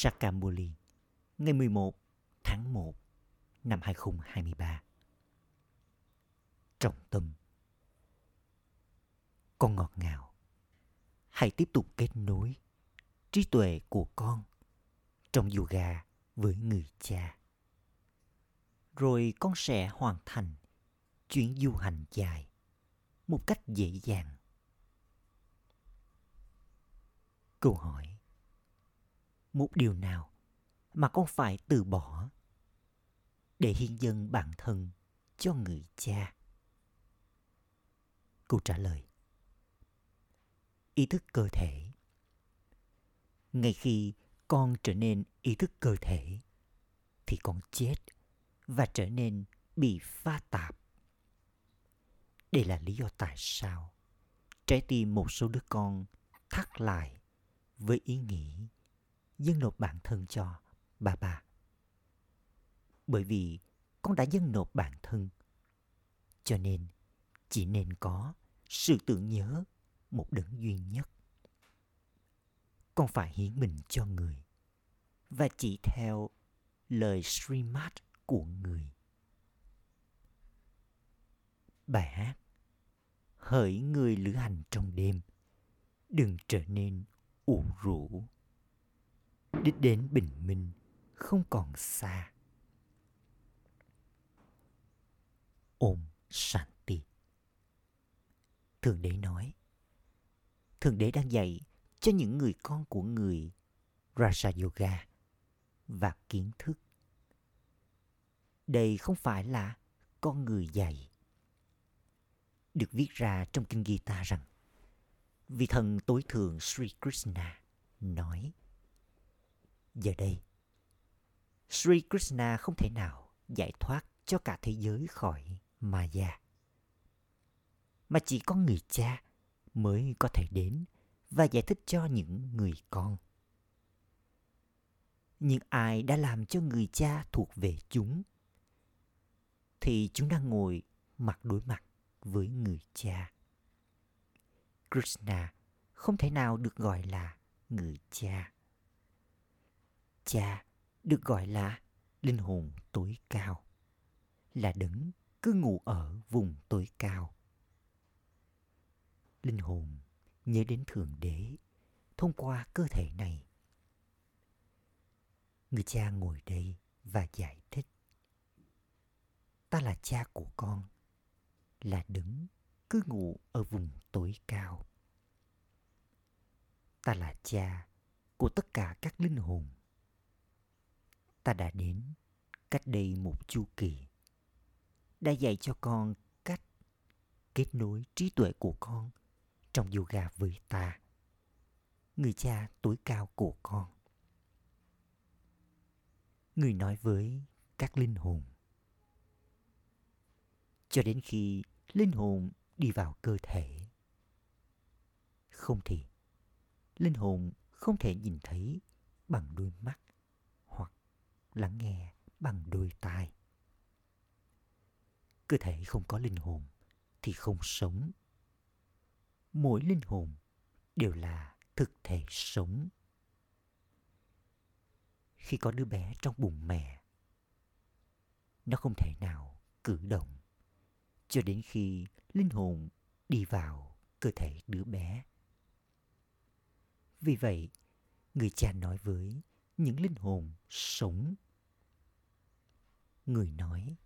Sakamuli, ngày 11 tháng 1 năm 2023. Trọng tâm Con ngọt ngào Hãy tiếp tục kết nối trí tuệ của con trong yoga với người cha. Rồi con sẽ hoàn thành chuyến du hành dài một cách dễ dàng. Câu hỏi một điều nào mà con phải từ bỏ để hiến dâng bản thân cho người cha? Câu trả lời. Ý thức cơ thể. Ngay khi con trở nên ý thức cơ thể, thì con chết và trở nên bị pha tạp. Đây là lý do tại sao trái tim một số đứa con thắt lại với ý nghĩ dâng nộp bản thân cho bà bà. Bởi vì con đã dâng nộp bản thân, cho nên chỉ nên có sự tưởng nhớ một đấng duy nhất. Con phải hiến mình cho người và chỉ theo lời Srimad của người. Bài hát Hỡi người lữ hành trong đêm, đừng trở nên ủ rũ đích đến bình minh không còn xa ôm Shanti. Thượng Đế nói, Thượng Đế đang dạy cho những người con của người Raja Yoga và kiến thức. Đây không phải là con người dạy. Được viết ra trong kinh Gita rằng, vị thần tối thượng Sri Krishna nói, Giờ đây, Sri Krishna không thể nào giải thoát cho cả thế giới khỏi Maya. Mà chỉ có người cha mới có thể đến và giải thích cho những người con. Nhưng ai đã làm cho người cha thuộc về chúng thì chúng đang ngồi mặt đối mặt với người cha. Krishna không thể nào được gọi là người cha cha được gọi là linh hồn tối cao, là đấng cứ ngủ ở vùng tối cao. Linh hồn nhớ đến thượng đế thông qua cơ thể này. Người cha ngồi đây và giải thích, ta là cha của con, là đứng cứ ngủ ở vùng tối cao. Ta là cha của tất cả các linh hồn ta đã đến, cách đây một chu kỳ. Đã dạy cho con cách kết nối trí tuệ của con trong yoga với ta, người cha tối cao của con. Người nói với các linh hồn. Cho đến khi linh hồn đi vào cơ thể, không thì linh hồn không thể nhìn thấy bằng đôi mắt lắng nghe bằng đôi tai. Cơ thể không có linh hồn thì không sống. Mỗi linh hồn đều là thực thể sống. Khi có đứa bé trong bụng mẹ, nó không thể nào cử động cho đến khi linh hồn đi vào cơ thể đứa bé. Vì vậy, người cha nói với những linh hồn sống. Người nói,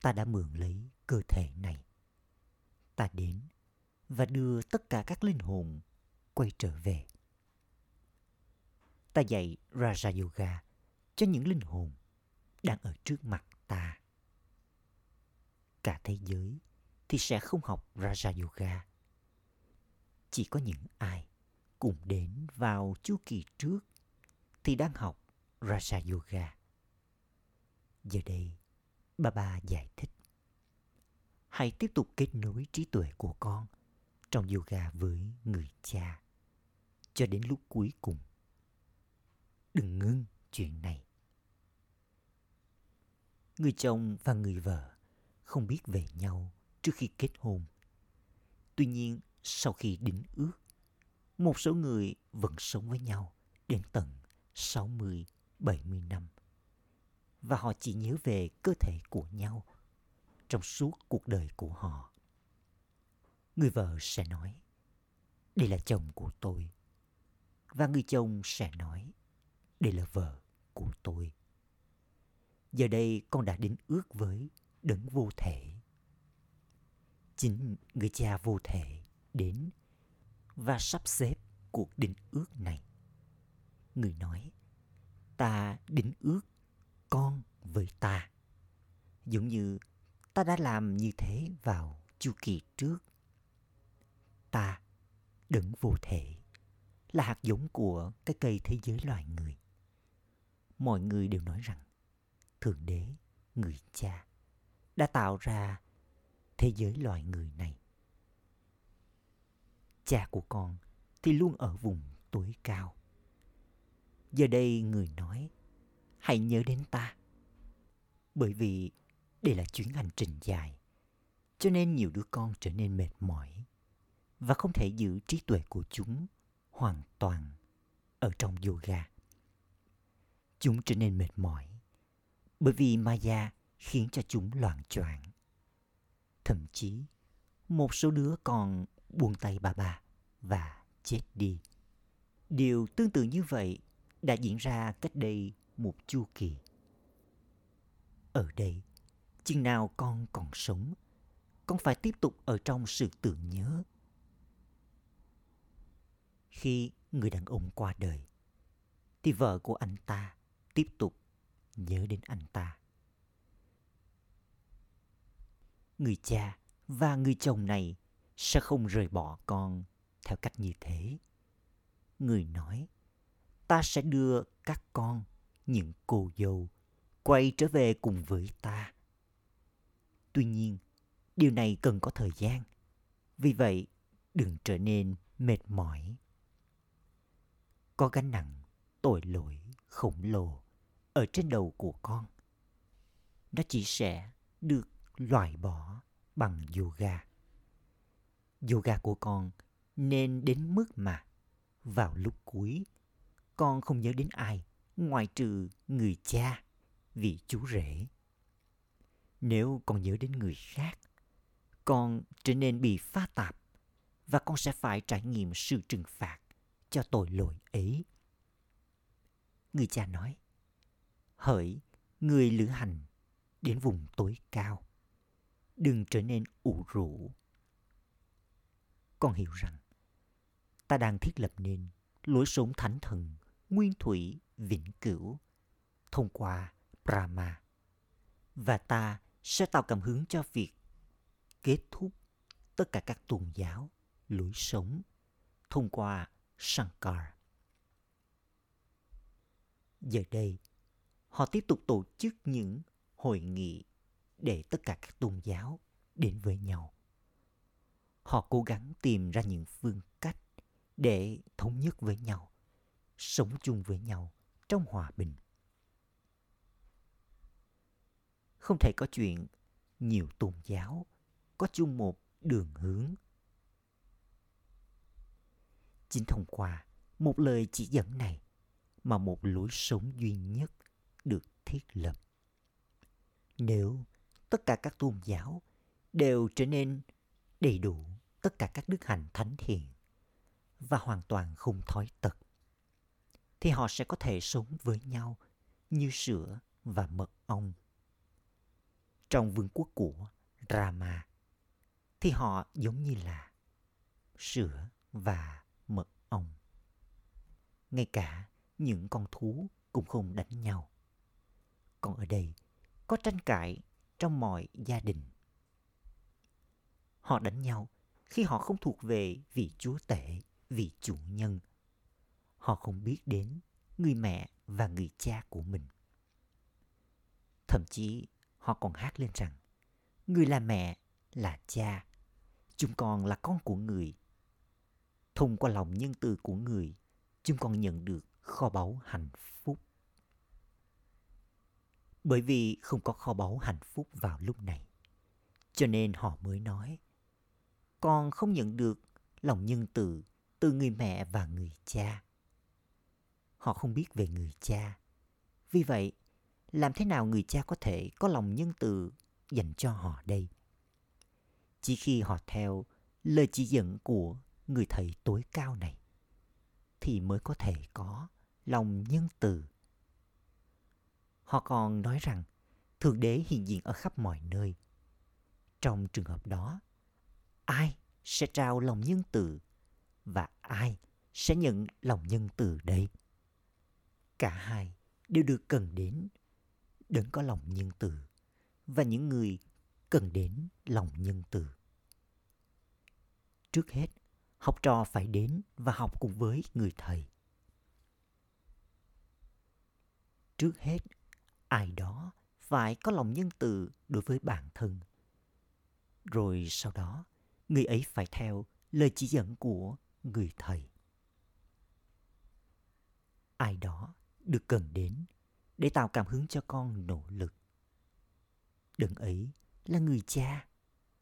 ta đã mượn lấy cơ thể này. Ta đến và đưa tất cả các linh hồn quay trở về. Ta dạy raja yoga cho những linh hồn đang ở trước mặt ta. Cả thế giới thì sẽ không học raja yoga. Chỉ có những ai cùng đến vào chu kỳ trước thì đang học raja yoga Giờ đây, bà bà giải thích. Hãy tiếp tục kết nối trí tuệ của con trong yoga với người cha cho đến lúc cuối cùng. Đừng ngưng chuyện này. Người chồng và người vợ không biết về nhau trước khi kết hôn. Tuy nhiên, sau khi đính ước, một số người vẫn sống với nhau đến tận 60, 70 năm. Và họ chỉ nhớ về cơ thể của nhau trong suốt cuộc đời của họ. Người vợ sẽ nói, đây là chồng của tôi. Và người chồng sẽ nói, đây là vợ của tôi. Giờ đây con đã đến ước với đấng vô thể. Chính người cha vô thể đến và sắp xếp cuộc định ước này. Người nói, ta định ước con với ta. Giống như ta đã làm như thế vào chu kỳ trước. Ta, đấng vô thể, là hạt giống của cái cây thế giới loài người. Mọi người đều nói rằng Thượng Đế, người cha, đã tạo ra thế giới loài người này. Cha của con thì luôn ở vùng tối cao. Giờ đây người nói, hãy nhớ đến ta. Bởi vì đây là chuyến hành trình dài, cho nên nhiều đứa con trở nên mệt mỏi và không thể giữ trí tuệ của chúng hoàn toàn ở trong yoga. Chúng trở nên mệt mỏi bởi vì Maya khiến cho chúng loạn choạng. Thậm chí, một số đứa còn buông tay bà bà và chết đi. Điều tương tự như vậy đã diễn ra cách đây một chu kỳ. Ở đây, chừng nào con còn sống, con phải tiếp tục ở trong sự tưởng nhớ. Khi người đàn ông qua đời, thì vợ của anh ta tiếp tục nhớ đến anh ta. Người cha và người chồng này sẽ không rời bỏ con theo cách như thế. Người nói, ta sẽ đưa các con, những cô dâu, quay trở về cùng với ta. Tuy nhiên, điều này cần có thời gian. Vì vậy, đừng trở nên mệt mỏi. Có gánh nặng, tội lỗi, khổng lồ ở trên đầu của con. Nó chỉ sẽ được loại bỏ bằng yoga. Yoga của con nên đến mức mà vào lúc cuối con không nhớ đến ai ngoại trừ người cha vì chú rể. Nếu con nhớ đến người khác, con trở nên bị pha tạp và con sẽ phải trải nghiệm sự trừng phạt cho tội lỗi ấy. Người cha nói, hỡi người lữ hành đến vùng tối cao, đừng trở nên ủ rũ. Con hiểu rằng ta đang thiết lập nên lối sống thánh thần, nguyên thủy, vĩnh cửu thông qua Brahma. Và ta sẽ tạo cảm hứng cho việc kết thúc tất cả các tôn giáo, lối sống thông qua Shankar. Giờ đây, họ tiếp tục tổ chức những hội nghị để tất cả các tôn giáo đến với nhau. Họ cố gắng tìm ra những phương cách để thống nhất với nhau, sống chung với nhau trong hòa bình. Không thể có chuyện nhiều tôn giáo có chung một đường hướng. Chính thông qua một lời chỉ dẫn này mà một lối sống duy nhất được thiết lập. Nếu tất cả các tôn giáo đều trở nên đầy đủ tất cả các đức hạnh thánh thiện và hoàn toàn không thói tật, thì họ sẽ có thể sống với nhau như sữa và mật ong. Trong vương quốc của Rama, thì họ giống như là sữa và mật ong. Ngay cả những con thú cũng không đánh nhau. Còn ở đây, có tranh cãi trong mọi gia đình. Họ đánh nhau khi họ không thuộc về vị chúa tể, vị chủ nhân. Họ không biết đến người mẹ và người cha của mình. Thậm chí họ còn hát lên rằng người là mẹ, là cha. Chúng con là con của người. Thông qua lòng nhân từ của người, chúng con nhận được kho báu hạnh phúc. Bởi vì không có kho báu hạnh phúc vào lúc này, cho nên họ mới nói, con không nhận được lòng nhân từ từ người mẹ và người cha họ không biết về người cha. Vì vậy, làm thế nào người cha có thể có lòng nhân từ dành cho họ đây? Chỉ khi họ theo lời chỉ dẫn của người thầy tối cao này, thì mới có thể có lòng nhân từ. Họ còn nói rằng Thượng Đế hiện diện ở khắp mọi nơi. Trong trường hợp đó, ai sẽ trao lòng nhân từ và ai sẽ nhận lòng nhân từ đây? Cả hai đều được cần đến đấng có lòng nhân từ và những người cần đến lòng nhân từ. Trước hết, học trò phải đến và học cùng với người thầy. Trước hết, ai đó phải có lòng nhân từ đối với bản thân. Rồi sau đó, người ấy phải theo lời chỉ dẫn của người thầy. Ai đó được cần đến để tạo cảm hứng cho con nỗ lực. Đấng ấy là người cha,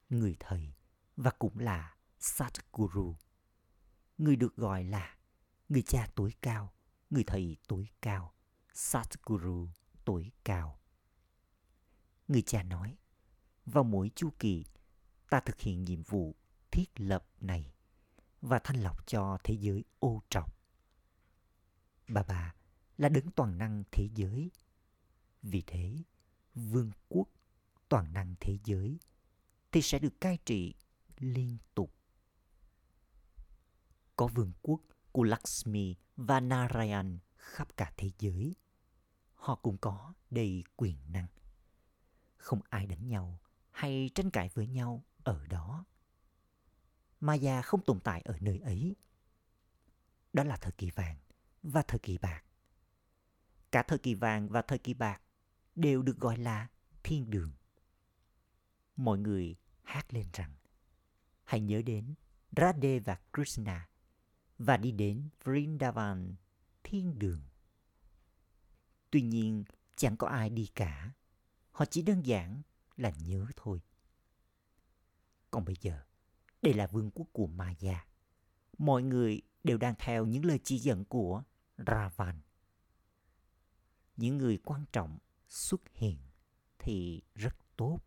người thầy và cũng là Satguru. Người được gọi là người cha tối cao, người thầy tối cao, Satguru tối cao. Người cha nói, vào mỗi chu kỳ, ta thực hiện nhiệm vụ thiết lập này và thanh lọc cho thế giới ô trọc. Bà bà là đấng toàn năng thế giới. Vì thế, vương quốc toàn năng thế giới thì sẽ được cai trị liên tục. Có vương quốc của Lakshmi và Narayan khắp cả thế giới. Họ cũng có đầy quyền năng. Không ai đánh nhau hay tranh cãi với nhau ở đó. Maya không tồn tại ở nơi ấy. Đó là thời kỳ vàng và thời kỳ bạc. Cả thời kỳ vàng và thời kỳ bạc đều được gọi là thiên đường. Mọi người hát lên rằng hãy nhớ đến Radhe và Krishna và đi đến Vrindavan, thiên đường. Tuy nhiên, chẳng có ai đi cả. Họ chỉ đơn giản là nhớ thôi. Còn bây giờ, đây là vương quốc của Maya. Mọi người đều đang theo những lời chỉ dẫn của Ravan. Những người quan trọng xuất hiện thì rất tốt.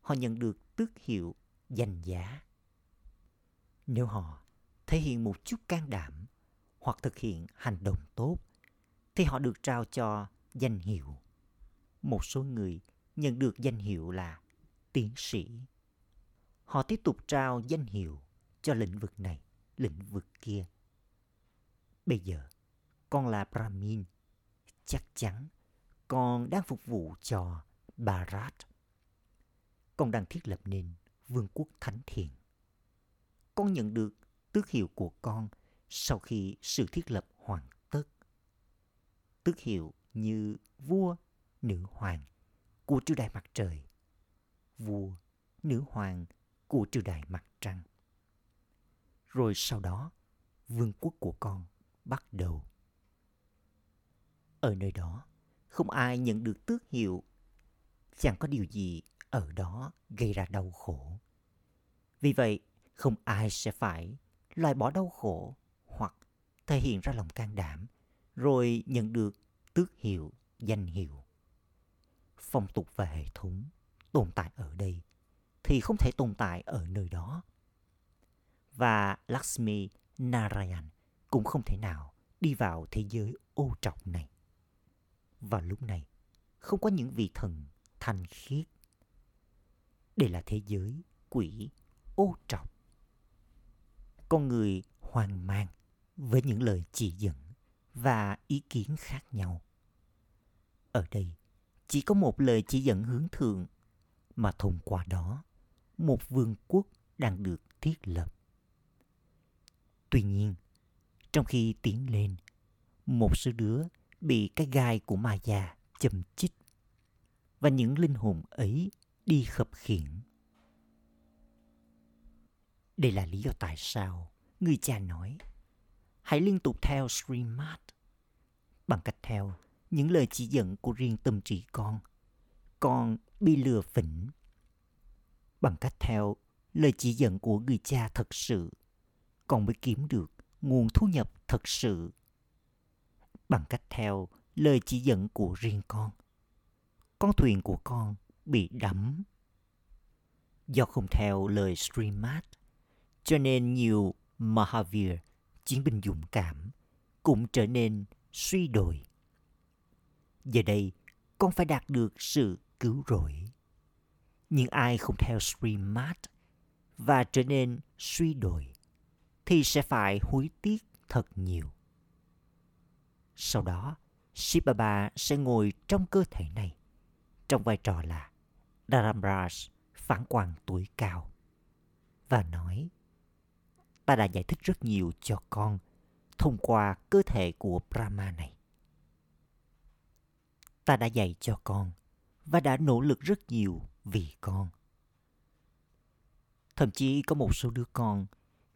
Họ nhận được tước hiệu danh giá. Nếu họ thể hiện một chút can đảm hoặc thực hiện hành động tốt thì họ được trao cho danh hiệu. Một số người nhận được danh hiệu là tiến sĩ. Họ tiếp tục trao danh hiệu cho lĩnh vực này, lĩnh vực kia. Bây giờ, con là Brahmin. Chắc chắn con đang phục vụ cho Bharat. Con đang thiết lập nên vương quốc thánh thiện. Con nhận được tước hiệu của con sau khi sự thiết lập hoàn tất. Tước hiệu như vua, nữ hoàng của triều đại mặt trời, vua, nữ hoàng của triều đại mặt trăng. Rồi sau đó, vương quốc của con bắt đầu. Ở nơi đó, không ai nhận được tước hiệu. Chẳng có điều gì ở đó gây ra đau khổ. Vì vậy, không ai sẽ phải loại bỏ đau khổ hoặc thể hiện ra lòng can đảm rồi nhận được tước hiệu, danh hiệu. Phong tục và hệ thống tồn tại ở đây thì không thể tồn tại ở nơi đó. Và Lakshmi Narayan cũng không thể nào đi vào thế giới ô trọc này. Vào lúc này, không có những vị thần thanh khiết. Đây là thế giới quỷ ô trọc con người hoang mang với những lời chỉ dẫn và ý kiến khác nhau. Ở đây, chỉ có một lời chỉ dẫn hướng thượng mà thông qua đó, một vương quốc đang được thiết lập. Tuy nhiên, trong khi tiến lên, một số đứa bị cái gai của ma già châm chích và những linh hồn ấy đi khập khiển đây là lý do tại sao người cha nói hãy liên tục theo Srimad bằng cách theo những lời chỉ dẫn của riêng tâm trí con. Con bị lừa phỉnh. Bằng cách theo lời chỉ dẫn của người cha thật sự, con mới kiếm được nguồn thu nhập thật sự bằng cách theo lời chỉ dẫn của riêng con. Con thuyền của con bị đắm. Do không theo lời Srimad, cho nên nhiều Mahavir, chiến binh dũng cảm, cũng trở nên suy đồi. Giờ đây, con phải đạt được sự cứu rỗi. Nhưng ai không theo Srimad và trở nên suy đồi, thì sẽ phải hối tiếc thật nhiều. Sau đó, Shiv sẽ ngồi trong cơ thể này, trong vai trò là Dharamraj, phản quan tuổi cao, và nói ta đã giải thích rất nhiều cho con thông qua cơ thể của Brahma này. Ta đã dạy cho con và đã nỗ lực rất nhiều vì con. Thậm chí có một số đứa con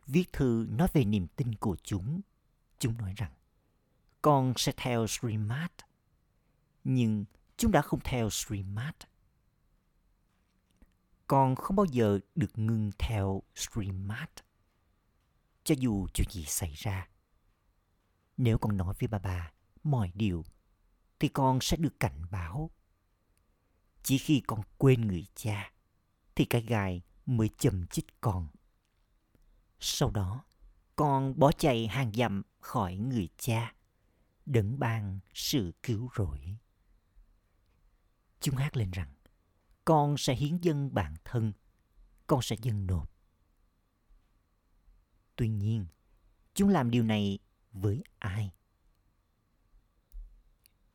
viết thư nói về niềm tin của chúng. Chúng nói rằng con sẽ theo Srimad, nhưng chúng đã không theo Srimad. Con không bao giờ được ngừng theo Srimad cho dù chuyện gì xảy ra. Nếu con nói với bà bà mọi điều, thì con sẽ được cảnh báo. Chỉ khi con quên người cha, thì cái gai mới chầm chích con. Sau đó, con bỏ chạy hàng dặm khỏi người cha, đấng ban sự cứu rỗi. Chúng hát lên rằng, con sẽ hiến dân bản thân, con sẽ dâng nộp Tuy nhiên, chúng làm điều này với ai?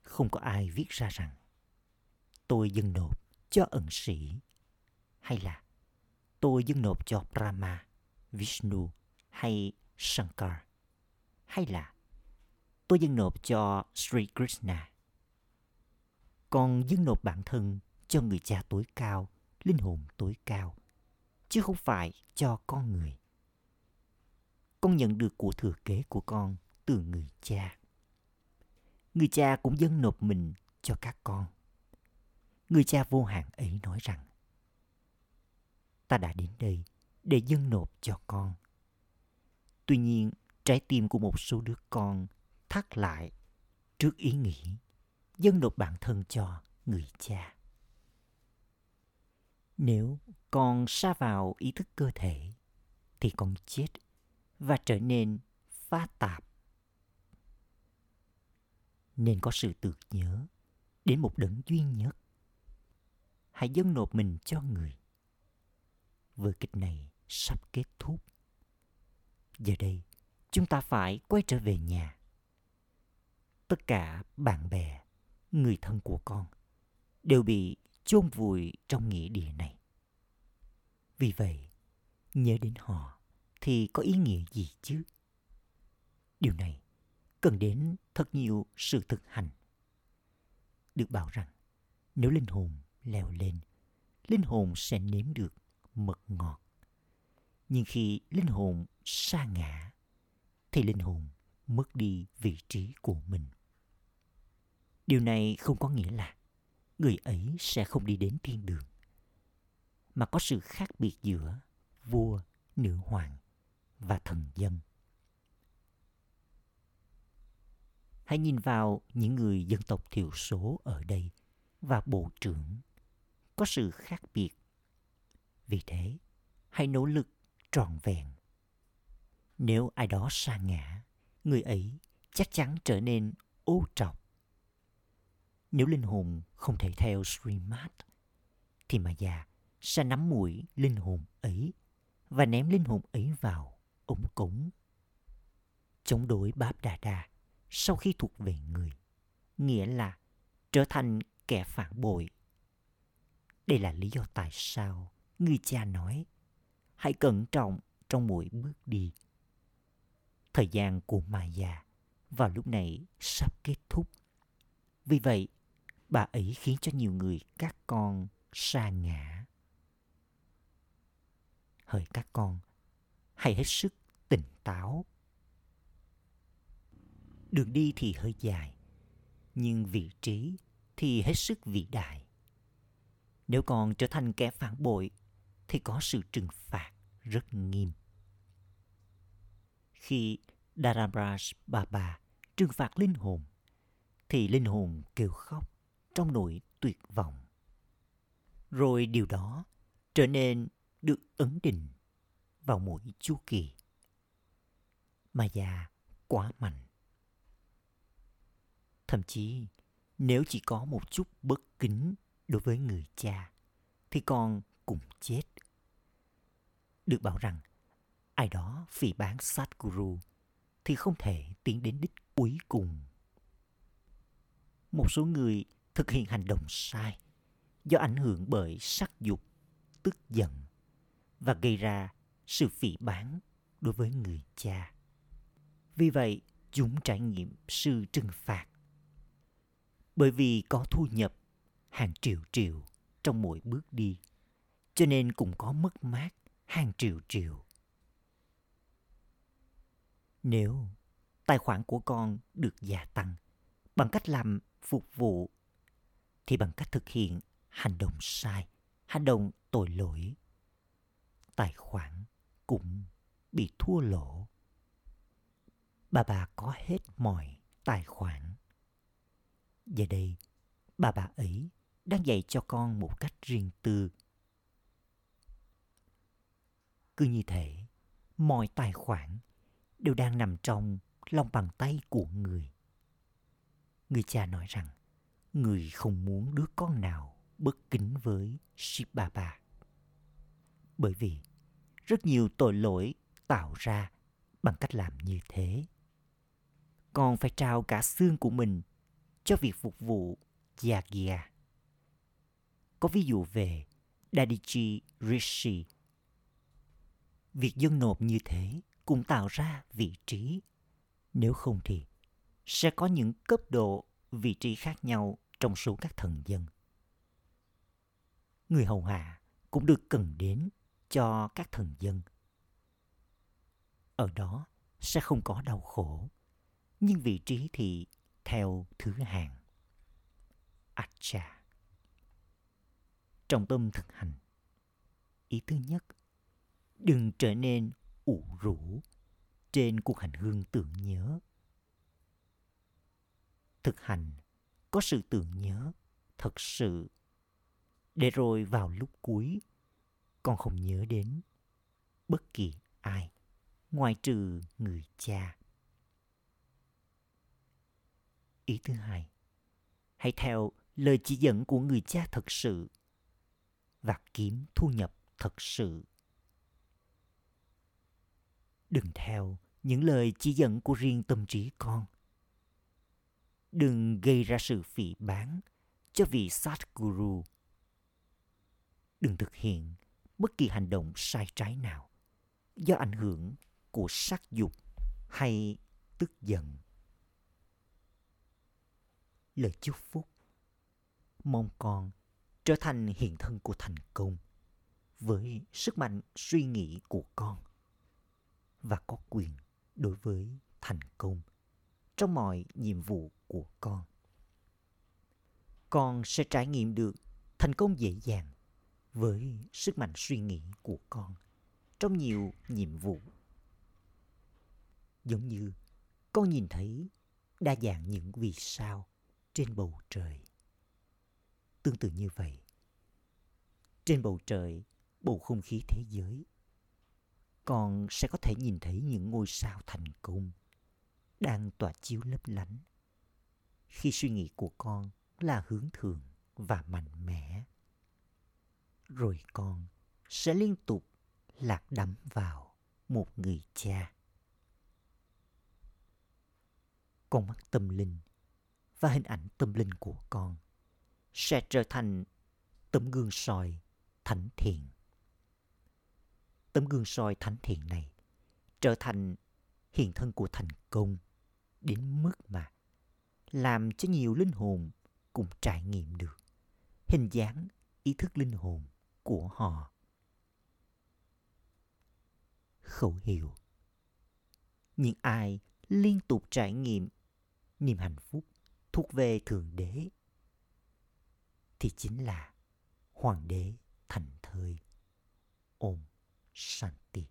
Không có ai viết ra rằng tôi dâng nộp cho ẩn sĩ hay là tôi dâng nộp cho Brahma, Vishnu hay Shankar hay là tôi dâng nộp cho Sri Krishna. Còn dâng nộp bản thân cho người cha tối cao, linh hồn tối cao, chứ không phải cho con người con nhận được của thừa kế của con từ người cha. Người cha cũng dâng nộp mình cho các con. Người cha vô hạn ấy nói rằng, ta đã đến đây để dâng nộp cho con. Tuy nhiên, trái tim của một số đứa con thắt lại trước ý nghĩ dâng nộp bản thân cho người cha. Nếu con sa vào ý thức cơ thể, thì con chết và trở nên phá tạp. Nên có sự tưởng nhớ đến một đấng duy nhất. Hãy dâng nộp mình cho người. Vở kịch này sắp kết thúc. Giờ đây, chúng ta phải quay trở về nhà. Tất cả bạn bè, người thân của con đều bị chôn vùi trong nghĩa địa này. Vì vậy, nhớ đến họ thì có ý nghĩa gì chứ? Điều này cần đến thật nhiều sự thực hành. Được bảo rằng nếu linh hồn leo lên, linh hồn sẽ nếm được mật ngọt. Nhưng khi linh hồn sa ngã, thì linh hồn mất đi vị trí của mình. Điều này không có nghĩa là người ấy sẽ không đi đến thiên đường, mà có sự khác biệt giữa vua, nữ hoàng và thần dân. Hãy nhìn vào những người dân tộc thiểu số ở đây và bộ trưởng có sự khác biệt. Vì thế, hãy nỗ lực tròn vẹn. Nếu ai đó sa ngã, người ấy chắc chắn trở nên ô trọc. Nếu linh hồn không thể theo Srimad, thì mà già sẽ nắm mũi linh hồn ấy và ném linh hồn ấy vào ống cống Chống đối Báp Đà Đà sau khi thuộc về người, nghĩa là trở thành kẻ phản bội. Đây là lý do tại sao người cha nói hãy cẩn trọng trong mỗi bước đi. Thời gian của Maya vào lúc này sắp kết thúc. Vì vậy, bà ấy khiến cho nhiều người các con sa ngã. Hỡi các con, hãy hết sức tỉnh táo. Đường đi thì hơi dài, nhưng vị trí thì hết sức vĩ đại. Nếu còn trở thành kẻ phản bội, thì có sự trừng phạt rất nghiêm. Khi Darabraj Baba trừng phạt linh hồn thì linh hồn kêu khóc trong nỗi tuyệt vọng. Rồi điều đó trở nên được ấn định vào mỗi chu kỳ. Mà già quá mạnh. Thậm chí, nếu chỉ có một chút bất kính đối với người cha, thì con cũng chết. Được bảo rằng, ai đó phỉ bán Satguru thì không thể tiến đến đích cuối cùng. Một số người thực hiện hành động sai do ảnh hưởng bởi sắc dục, tức giận và gây ra sự phỉ bán đối với người cha. Vì vậy, chúng trải nghiệm sự trừng phạt. Bởi vì có thu nhập hàng triệu triệu trong mỗi bước đi, cho nên cũng có mất mát hàng triệu triệu. Nếu tài khoản của con được gia tăng bằng cách làm phục vụ thì bằng cách thực hiện hành động sai, hành động tội lỗi, tài khoản cũng bị thua lỗ. Bà bà có hết mọi tài khoản. Giờ đây, bà bà ấy đang dạy cho con một cách riêng tư. Cứ như thế, mọi tài khoản đều đang nằm trong lòng bàn tay của người. Người cha nói rằng, người không muốn đứa con nào bất kính với Shiv Baba. Bởi vì rất nhiều tội lỗi tạo ra bằng cách làm như thế. Còn phải trao cả xương của mình cho việc phục vụ Yagya. Có ví dụ về dadichi Rishi. Việc dân nộp như thế cũng tạo ra vị trí. Nếu không thì sẽ có những cấp độ vị trí khác nhau trong số các thần dân. Người hầu hạ cũng được cần đến cho các thần dân. Ở đó sẽ không có đau khổ, nhưng vị trí thì theo thứ hạng. Acha. Trong tâm thực hành, ý thứ nhất, đừng trở nên ủ rũ trên cuộc hành hương tưởng nhớ. Thực hành có sự tưởng nhớ, thật sự. Để rồi vào lúc cuối, con không nhớ đến bất kỳ ai, ngoài trừ người cha. Ý thứ hai, hãy theo lời chỉ dẫn của người cha thật sự và kiếm thu nhập thật sự. Đừng theo những lời chỉ dẫn của riêng tâm trí con đừng gây ra sự phỉ bán cho vị Satguru. đừng thực hiện bất kỳ hành động sai trái nào do ảnh hưởng của sắc dục hay tức giận. Lời chúc phúc Mong con trở thành hiện thân của thành công với sức mạnh suy nghĩ của con và có quyền đối với thành công trong mọi nhiệm vụ của con. Con sẽ trải nghiệm được thành công dễ dàng với sức mạnh suy nghĩ của con trong nhiều nhiệm vụ. Giống như con nhìn thấy đa dạng những vì sao trên bầu trời. Tương tự như vậy, trên bầu trời, bầu không khí thế giới, con sẽ có thể nhìn thấy những ngôi sao thành công đang tỏa chiếu lấp lánh khi suy nghĩ của con là hướng thường và mạnh mẽ, rồi con sẽ liên tục lạc đắm vào một người cha. Con mắt tâm linh và hình ảnh tâm linh của con sẽ trở thành tấm gương soi thánh thiện. Tấm gương soi thánh thiện này trở thành hiện thân của thành công đến mức mà làm cho nhiều linh hồn cũng trải nghiệm được hình dáng, ý thức linh hồn của họ. Khẩu hiệu Những ai liên tục trải nghiệm niềm hạnh phúc thuộc về Thượng Đế thì chính là Hoàng đế thành thơi. Om Shanti.